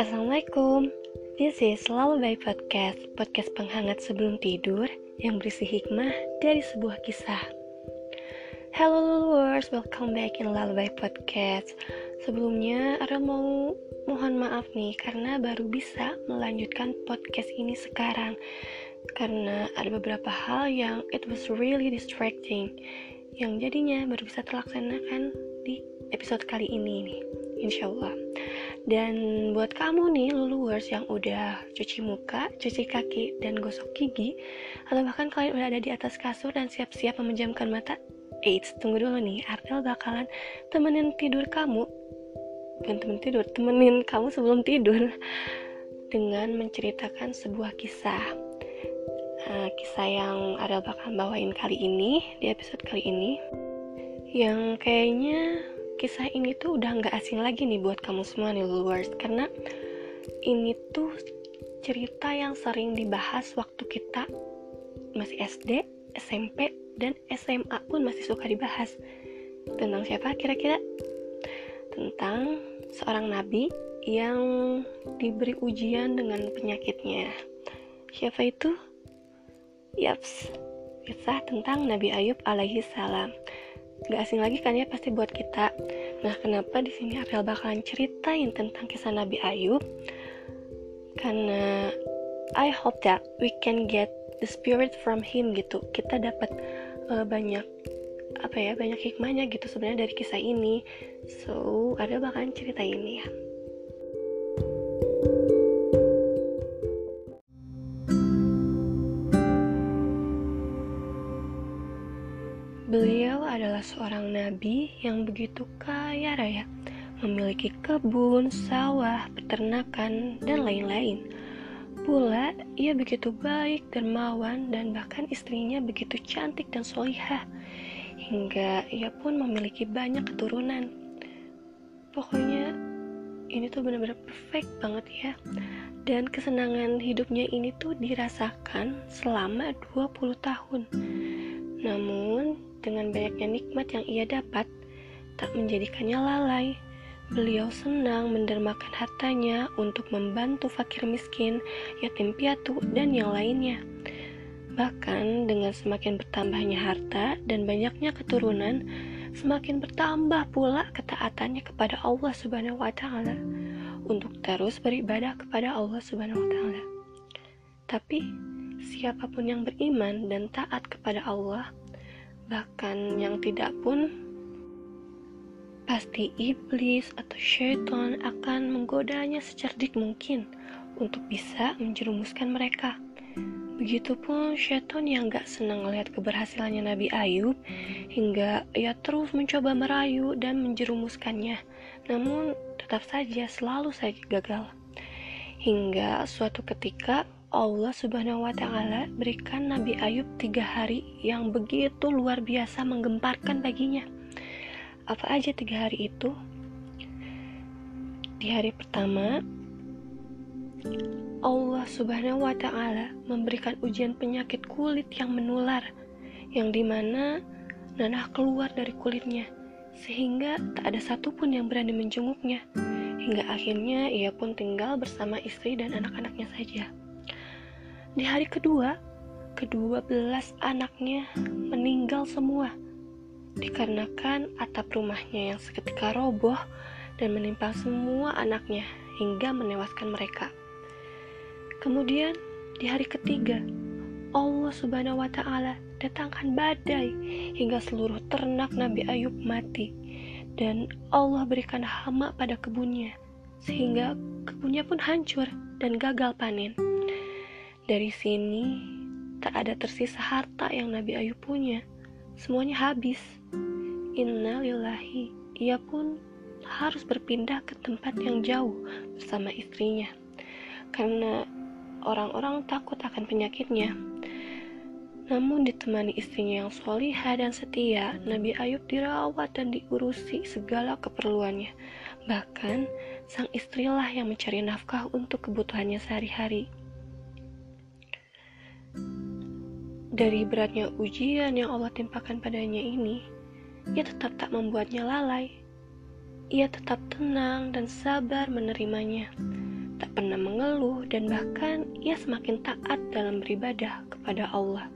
Assalamualaikum, this is Lullaby Podcast, podcast penghangat sebelum tidur yang berisi hikmah dari sebuah kisah. Hello Luluers, welcome back in Lullaby Podcast. Sebelumnya, Ara mau mohon maaf nih karena baru bisa melanjutkan podcast ini sekarang karena ada beberapa hal yang it was really distracting yang jadinya baru bisa terlaksanakan di episode kali ini nih, insya Allah. Dan buat kamu nih luluers yang udah cuci muka, cuci kaki, dan gosok gigi, atau bahkan kalian udah ada di atas kasur dan siap-siap memejamkan mata, Eits, tunggu dulu nih, Artel bakalan temenin tidur kamu, bukan temen tidur, temenin kamu sebelum tidur, dengan menceritakan sebuah kisah. Uh, kisah yang Arel bakalan bawain kali ini, di episode kali ini, yang kayaknya kisah ini tuh udah nggak asing lagi nih buat kamu semua nih luars karena ini tuh cerita yang sering dibahas waktu kita masih SD, SMP, dan SMA pun masih suka dibahas. Tentang siapa kira-kira? Tentang seorang nabi yang diberi ujian dengan penyakitnya. Siapa itu? Yaps, kisah tentang Nabi Ayub alaihi salam Gak asing lagi kan ya pasti buat kita. Nah, kenapa di sini Ariel bakalan ceritain tentang kisah Nabi Ayub? Karena I hope that we can get the spirit from him gitu. Kita dapat uh, banyak apa ya banyak hikmahnya gitu sebenarnya dari kisah ini. So, Ariel bakalan cerita ini ya. Adalah seorang nabi yang begitu kaya raya, memiliki kebun, sawah, peternakan, dan lain-lain. Pula, ia begitu baik, dermawan, dan bahkan istrinya begitu cantik dan solihah, hingga ia pun memiliki banyak keturunan. Pokoknya, ini tuh benar-benar perfect banget ya. Dan kesenangan hidupnya ini tuh dirasakan selama 20 tahun. Namun, dengan banyaknya nikmat yang ia dapat, tak menjadikannya lalai. Beliau senang mendermakan hartanya untuk membantu fakir miskin, yatim piatu, dan yang lainnya. Bahkan dengan semakin bertambahnya harta dan banyaknya keturunan, semakin bertambah pula ketaatannya kepada Allah Subhanahu wa taala untuk terus beribadah kepada Allah Subhanahu wa taala. Tapi siapa pun yang beriman dan taat kepada Allah bahkan yang tidak pun pasti iblis atau syaitan akan menggodanya secerdik mungkin untuk bisa menjerumuskan mereka. Begitupun syaitan yang gak senang melihat keberhasilannya Nabi Ayub hingga ia terus mencoba merayu dan menjerumuskannya. Namun tetap saja selalu saja gagal. Hingga suatu ketika Allah Subhanahu wa Ta'ala berikan Nabi Ayub tiga hari yang begitu luar biasa menggemparkan baginya. Apa aja tiga hari itu? Di hari pertama, Allah Subhanahu wa Ta'ala memberikan ujian penyakit kulit yang menular, yang di mana nanah keluar dari kulitnya, sehingga tak ada satupun yang berani menjenguknya. Hingga akhirnya ia pun tinggal bersama istri dan anak-anaknya saja. Di hari kedua, kedua belas anaknya meninggal semua dikarenakan atap rumahnya yang seketika roboh dan menimpa semua anaknya hingga menewaskan mereka. Kemudian di hari ketiga, Allah Subhanahu wa taala datangkan badai hingga seluruh ternak Nabi Ayub mati dan Allah berikan hama pada kebunnya sehingga kebunnya pun hancur dan gagal panen. Dari sini, tak ada tersisa harta yang Nabi Ayub punya. Semuanya habis. Innalillahi. Ia pun harus berpindah ke tempat yang jauh bersama istrinya. Karena orang-orang takut akan penyakitnya. Namun ditemani istrinya yang solihah dan setia, Nabi Ayub dirawat dan diurusi segala keperluannya. Bahkan, sang istrilah yang mencari nafkah untuk kebutuhannya sehari-hari. Dari beratnya ujian yang Allah timpakan padanya ini, ia tetap tak membuatnya lalai. Ia tetap tenang dan sabar menerimanya. tak pernah mengeluh, dan bahkan ia semakin taat dalam beribadah kepada Allah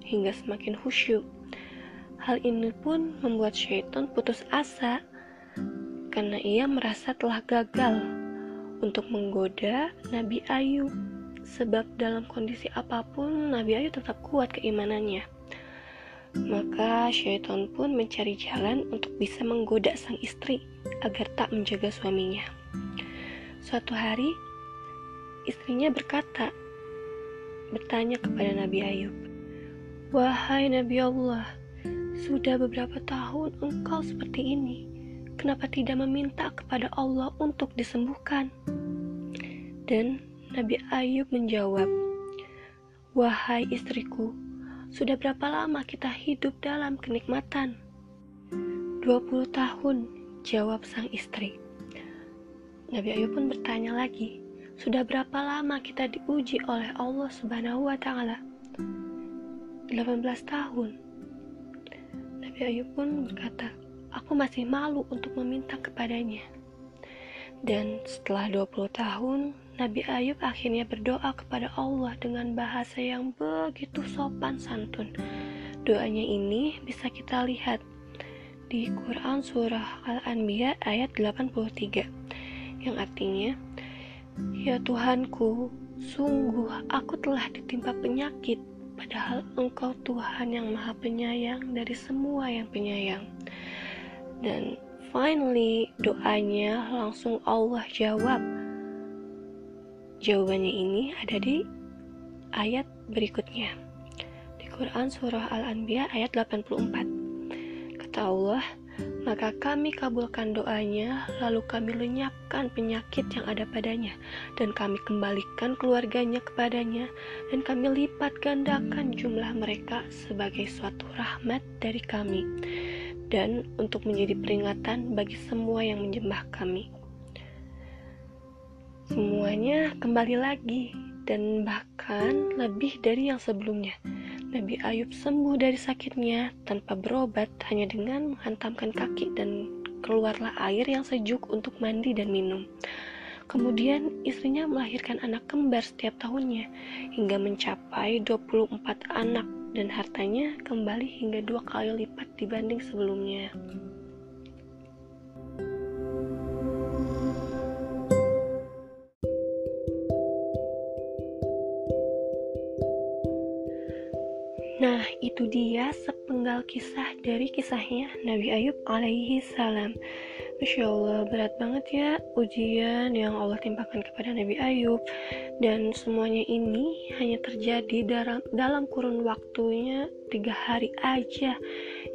hingga semakin khusyuk. Hal ini pun membuat syaitan putus asa karena ia merasa telah gagal untuk menggoda Nabi Ayub. Sebab dalam kondisi apa pun Nabi Ayub tetap kuat keimanannya. Maka syaitan pun mencari jalan untuk bisa menggoda sang istri agar tak menjaga suaminya. Suatu hari, istrinya berkata, bertanya kepada Nabi Ayub, Wahai Nabi Allah, sudah beberapa tahun engkau seperti ini. Kenapa tidak meminta kepada Allah untuk disembuhkan? Dan Nabi Ayub menjawab, Wahai istriku, sudah berapa lama kita hidup dalam kenikmatan? 20 tahun, jawab sang istri. Nabi Ayub pun bertanya lagi, sudah berapa lama kita diuji oleh Allah Subhanahu wa taala? 18 tahun. Nabi Ayub pun berkata, aku masih malu untuk meminta kepadanya. Dan setelah 20 tahun, Nabi Ayub akhirnya berdoa kepada Allah dengan bahasa yang begitu sopan santun. Doanya ini bisa kita lihat di Quran Surah Al-Anbiya ayat 83 yang artinya Ya Tuhanku, sungguh aku telah ditimpa penyakit padahal Engkau Tuhan yang Maha Penyayang dari semua yang penyayang. Dan finally doanya langsung Allah jawab Jawabannya ini ada di ayat berikutnya. Di Quran Surah Al-Anbiya ayat 84. Kata Allah, maka kami kabulkan doanya, lalu kami lenyapkan penyakit yang ada padanya, dan kami kembalikan keluarganya kepadanya, dan kami lipat gandakan jumlah mereka sebagai suatu rahmat dari kami, dan untuk menjadi peringatan bagi semua yang menjembah kami. Semuanya kembali lagi dan bahkan lebih dari yang sebelumnya. Nabi Ayub sembuh dari sakitnya tanpa berobat hanya dengan menghantamkan kaki dan keluarlah air yang sejuk untuk mandi dan minum. Kemudian istrinya melahirkan anak kembar setiap tahunnya hingga mencapai 24 anak dan hartanya kembali hingga dua kali lipat dibanding sebelumnya. Nah, itu dia sepenggal kisah dari kisahnya Nabi Ayub alaihi salam. Masya Allah, berat banget ya ujian yang Allah timpakan kepada Nabi Ayub. Dan semuanya ini hanya terjadi dalam, dalam kurun waktunya tiga hari aja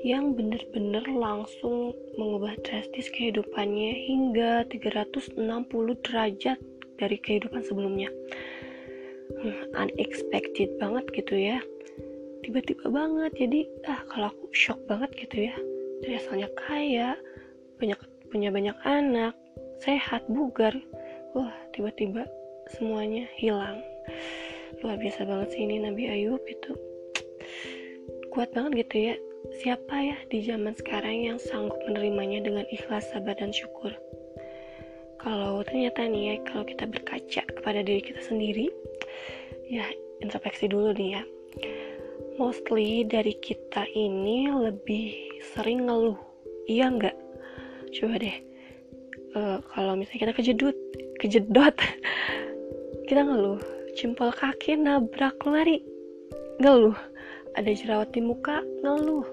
yang benar-benar langsung mengubah drastis kehidupannya hingga 360 derajat dari kehidupan sebelumnya. Hmm, unexpected banget gitu ya tiba-tiba banget. Jadi ah kalau aku shock banget gitu ya. Dari asalnya kaya banyak punya banyak anak sehat bugar. Wah tiba-tiba semuanya hilang. Luar biasa banget sih ini Nabi Ayub itu. Kuat banget gitu ya. Siapa ya di zaman sekarang yang sanggup menerimanya dengan ikhlas sabar dan syukur? Kalau ternyata nih ya kalau kita berkaca kepada diri kita sendiri ya introspeksi dulu nih ya mostly dari kita ini lebih sering ngeluh. Iya nggak? Coba deh. Uh, kalau misalnya kita kejedut kejedot kita ngeluh. Jempol kaki nabrak lemari ngeluh. Ada jerawat di muka ngeluh.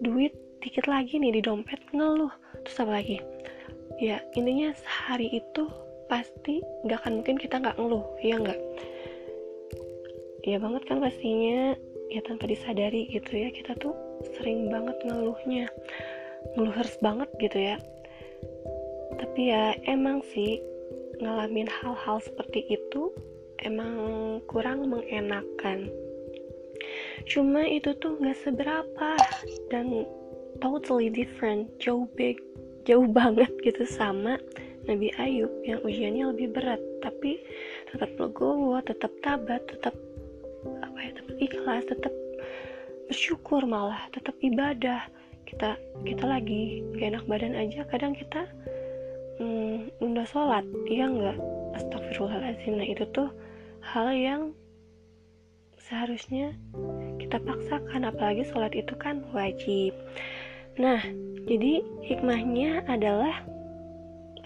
Duit dikit lagi nih di dompet ngeluh. Terus apa lagi? Ya intinya sehari itu pasti nggak akan mungkin kita nggak ngeluh iya nggak? Iya banget kan pastinya ya tanpa disadari gitu ya. Kita tuh sering banget ngeluhnya ngeluh harus banget gitu ya. Tapi ya emang sih ngalamin hal-hal seperti itu emang kurang mengenakan. Cuma itu tuh nggak seberapa dan totally different. Jauh big jauh banget gitu sama Nabi Ayub yang ujiannya lebih berat. Tapi tetap legowo tetap tabat tetap ikhlas tetap bersyukur malah tetap ibadah. Kita kita lagi gak enak badan aja kadang kita hmm, nunda sholat iya nggak? Astagfirullahaladzim nah itu tuh hal yang seharusnya kita paksakan apalagi sholat itu kan wajib. Nah jadi hikmahnya adalah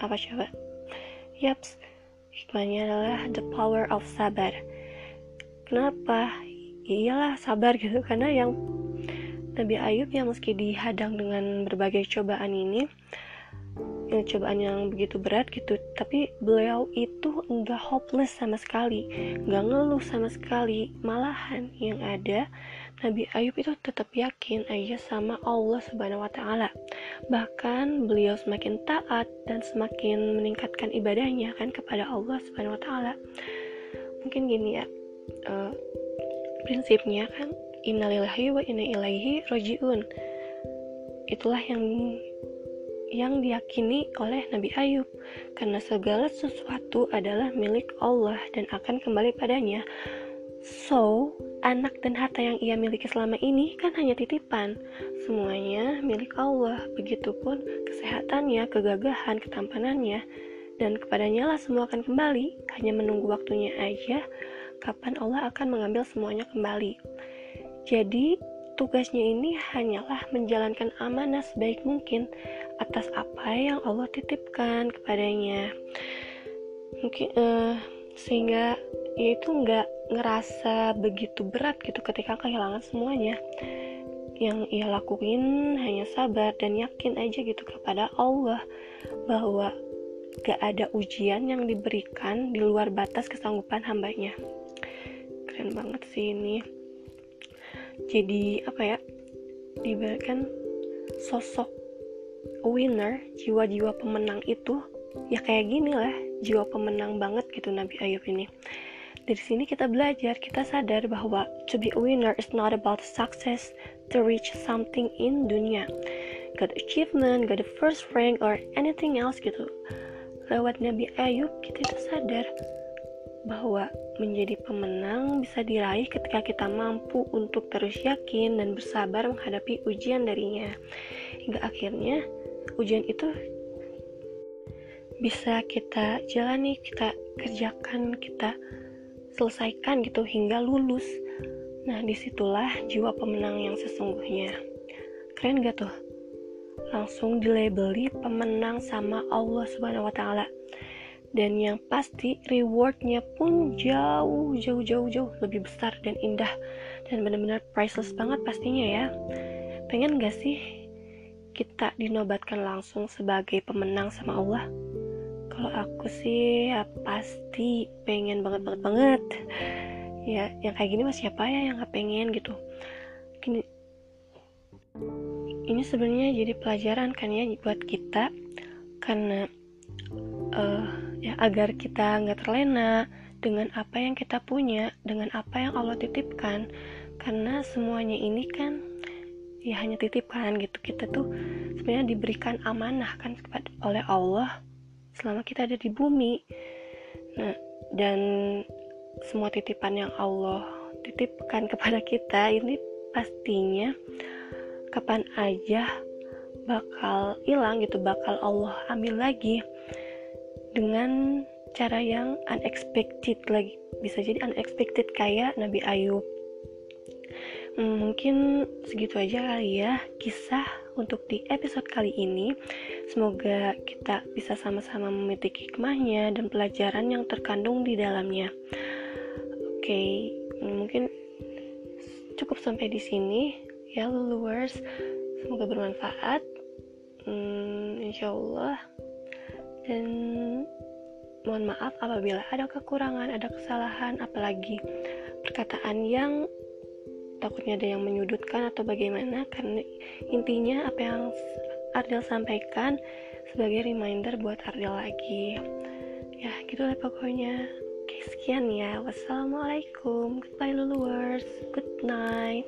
apa coba? Yaps hikmahnya adalah the power of sabar. Kenapa iyalah sabar gitu karena yang Nabi Ayub yang meski dihadang dengan berbagai cobaan ini ya, cobaan yang begitu berat gitu tapi beliau itu enggak hopeless sama sekali enggak ngeluh sama sekali malahan yang ada Nabi Ayub itu tetap yakin aja sama Allah Subhanahu wa taala. Bahkan beliau semakin taat dan semakin meningkatkan ibadahnya kan kepada Allah Subhanahu wa taala. Mungkin gini ya. Uh, prinsipnya kan innalillahi wa inna ilaihi rojiun. Itulah yang yang diyakini oleh Nabi Ayub karena segala sesuatu adalah milik Allah dan akan kembali padanya. So, anak dan harta yang ia miliki selama ini kan hanya titipan. Semuanya milik Allah. Begitupun kesehatannya, kegagahan, ketampanannya, dan kepadanya lah semua akan kembali. Hanya menunggu waktunya aja kapan Allah akan mengambil semuanya kembali. Jadi, tugasnya ini hanyalah menjalankan amanah sebaik mungkin atas apa yang Allah titipkan kepadanya. Mungkin uh, sehingga ya itu nggak ngerasa begitu berat gitu ketika kehilangan semuanya. Yang ia lakuin hanya sabar dan yakin aja gitu kepada Allah bahwa gak ada ujian yang diberikan di luar batas kesanggupan hambanya keren banget sih ini jadi apa ya diberikan sosok winner, jiwa-jiwa pemenang itu ya kayak gini lah, jiwa pemenang banget gitu Nabi Ayub ini. Dari sini kita belajar, kita sadar bahwa to be a winner is not about success to reach something in dunia. Got achievement, got the first rank or anything else gitu. Lewat Nabi Ayub kita itu sadar bahwa menjadi pemenang bisa diraih ketika kita mampu untuk terus yakin dan bersabar menghadapi ujian darinya. Hingga akhirnya ujian itu bisa kita jalani, kita kerjakan, kita selesaikan gitu hingga lulus. Nah, di situlah jiwa pemenang yang sesungguhnya. Keren gak tuh? Langsung dilabeli pemenang sama Allah Subhanahu wa taala. Dan yang pasti rewardnya pun jauh jauh jauh jauh lebih besar dan indah dan benar-benar priceless banget pastinya ya. Pengen gak sih kita dinobatkan langsung sebagai pemenang sama Allah? Kalau aku sih ya pasti pengen banget banget banget. Ya, yang kayak gini mas siapa ya yang gak pengen gitu? Gini, ini sebenarnya jadi pelajaran kan ya buat kita karena uh, ya agar kita nggak terlena dengan apa yang kita punya, dengan apa yang Allah titipkan, karena semuanya ini kan ya hanya titipkan gitu. Kita tuh sebenarnya diberikan amanah kan oleh Allah selama kita ada di bumi. Nah dan semua titipan yang Allah titipkan kepada kita ini pastinya kapan aja bakal hilang gitu bakal Allah ambil lagi dengan cara yang unexpected lagi bisa jadi unexpected kayak Nabi Ayub Hmm, mungkin segitu aja kali ya kisah untuk di episode kali ini. Semoga kita bisa sama-sama memetik hikmahnya dan pelajaran yang terkandung di dalamnya. Oke, mungkin cukup sampai di sini ya luwers. Semoga bermanfaat. Hmm, insya Allah. Dan mohon maaf apabila ada kekurangan, ada kesalahan, apalagi perkataan yang takutnya ada yang menyudutkan atau bagaimana karena intinya apa yang Ardel sampaikan sebagai reminder buat Ardel lagi. Ya gitu lah pokoknya. Oke sekian ya. Wassalamualaikum. Goodbye luluers good night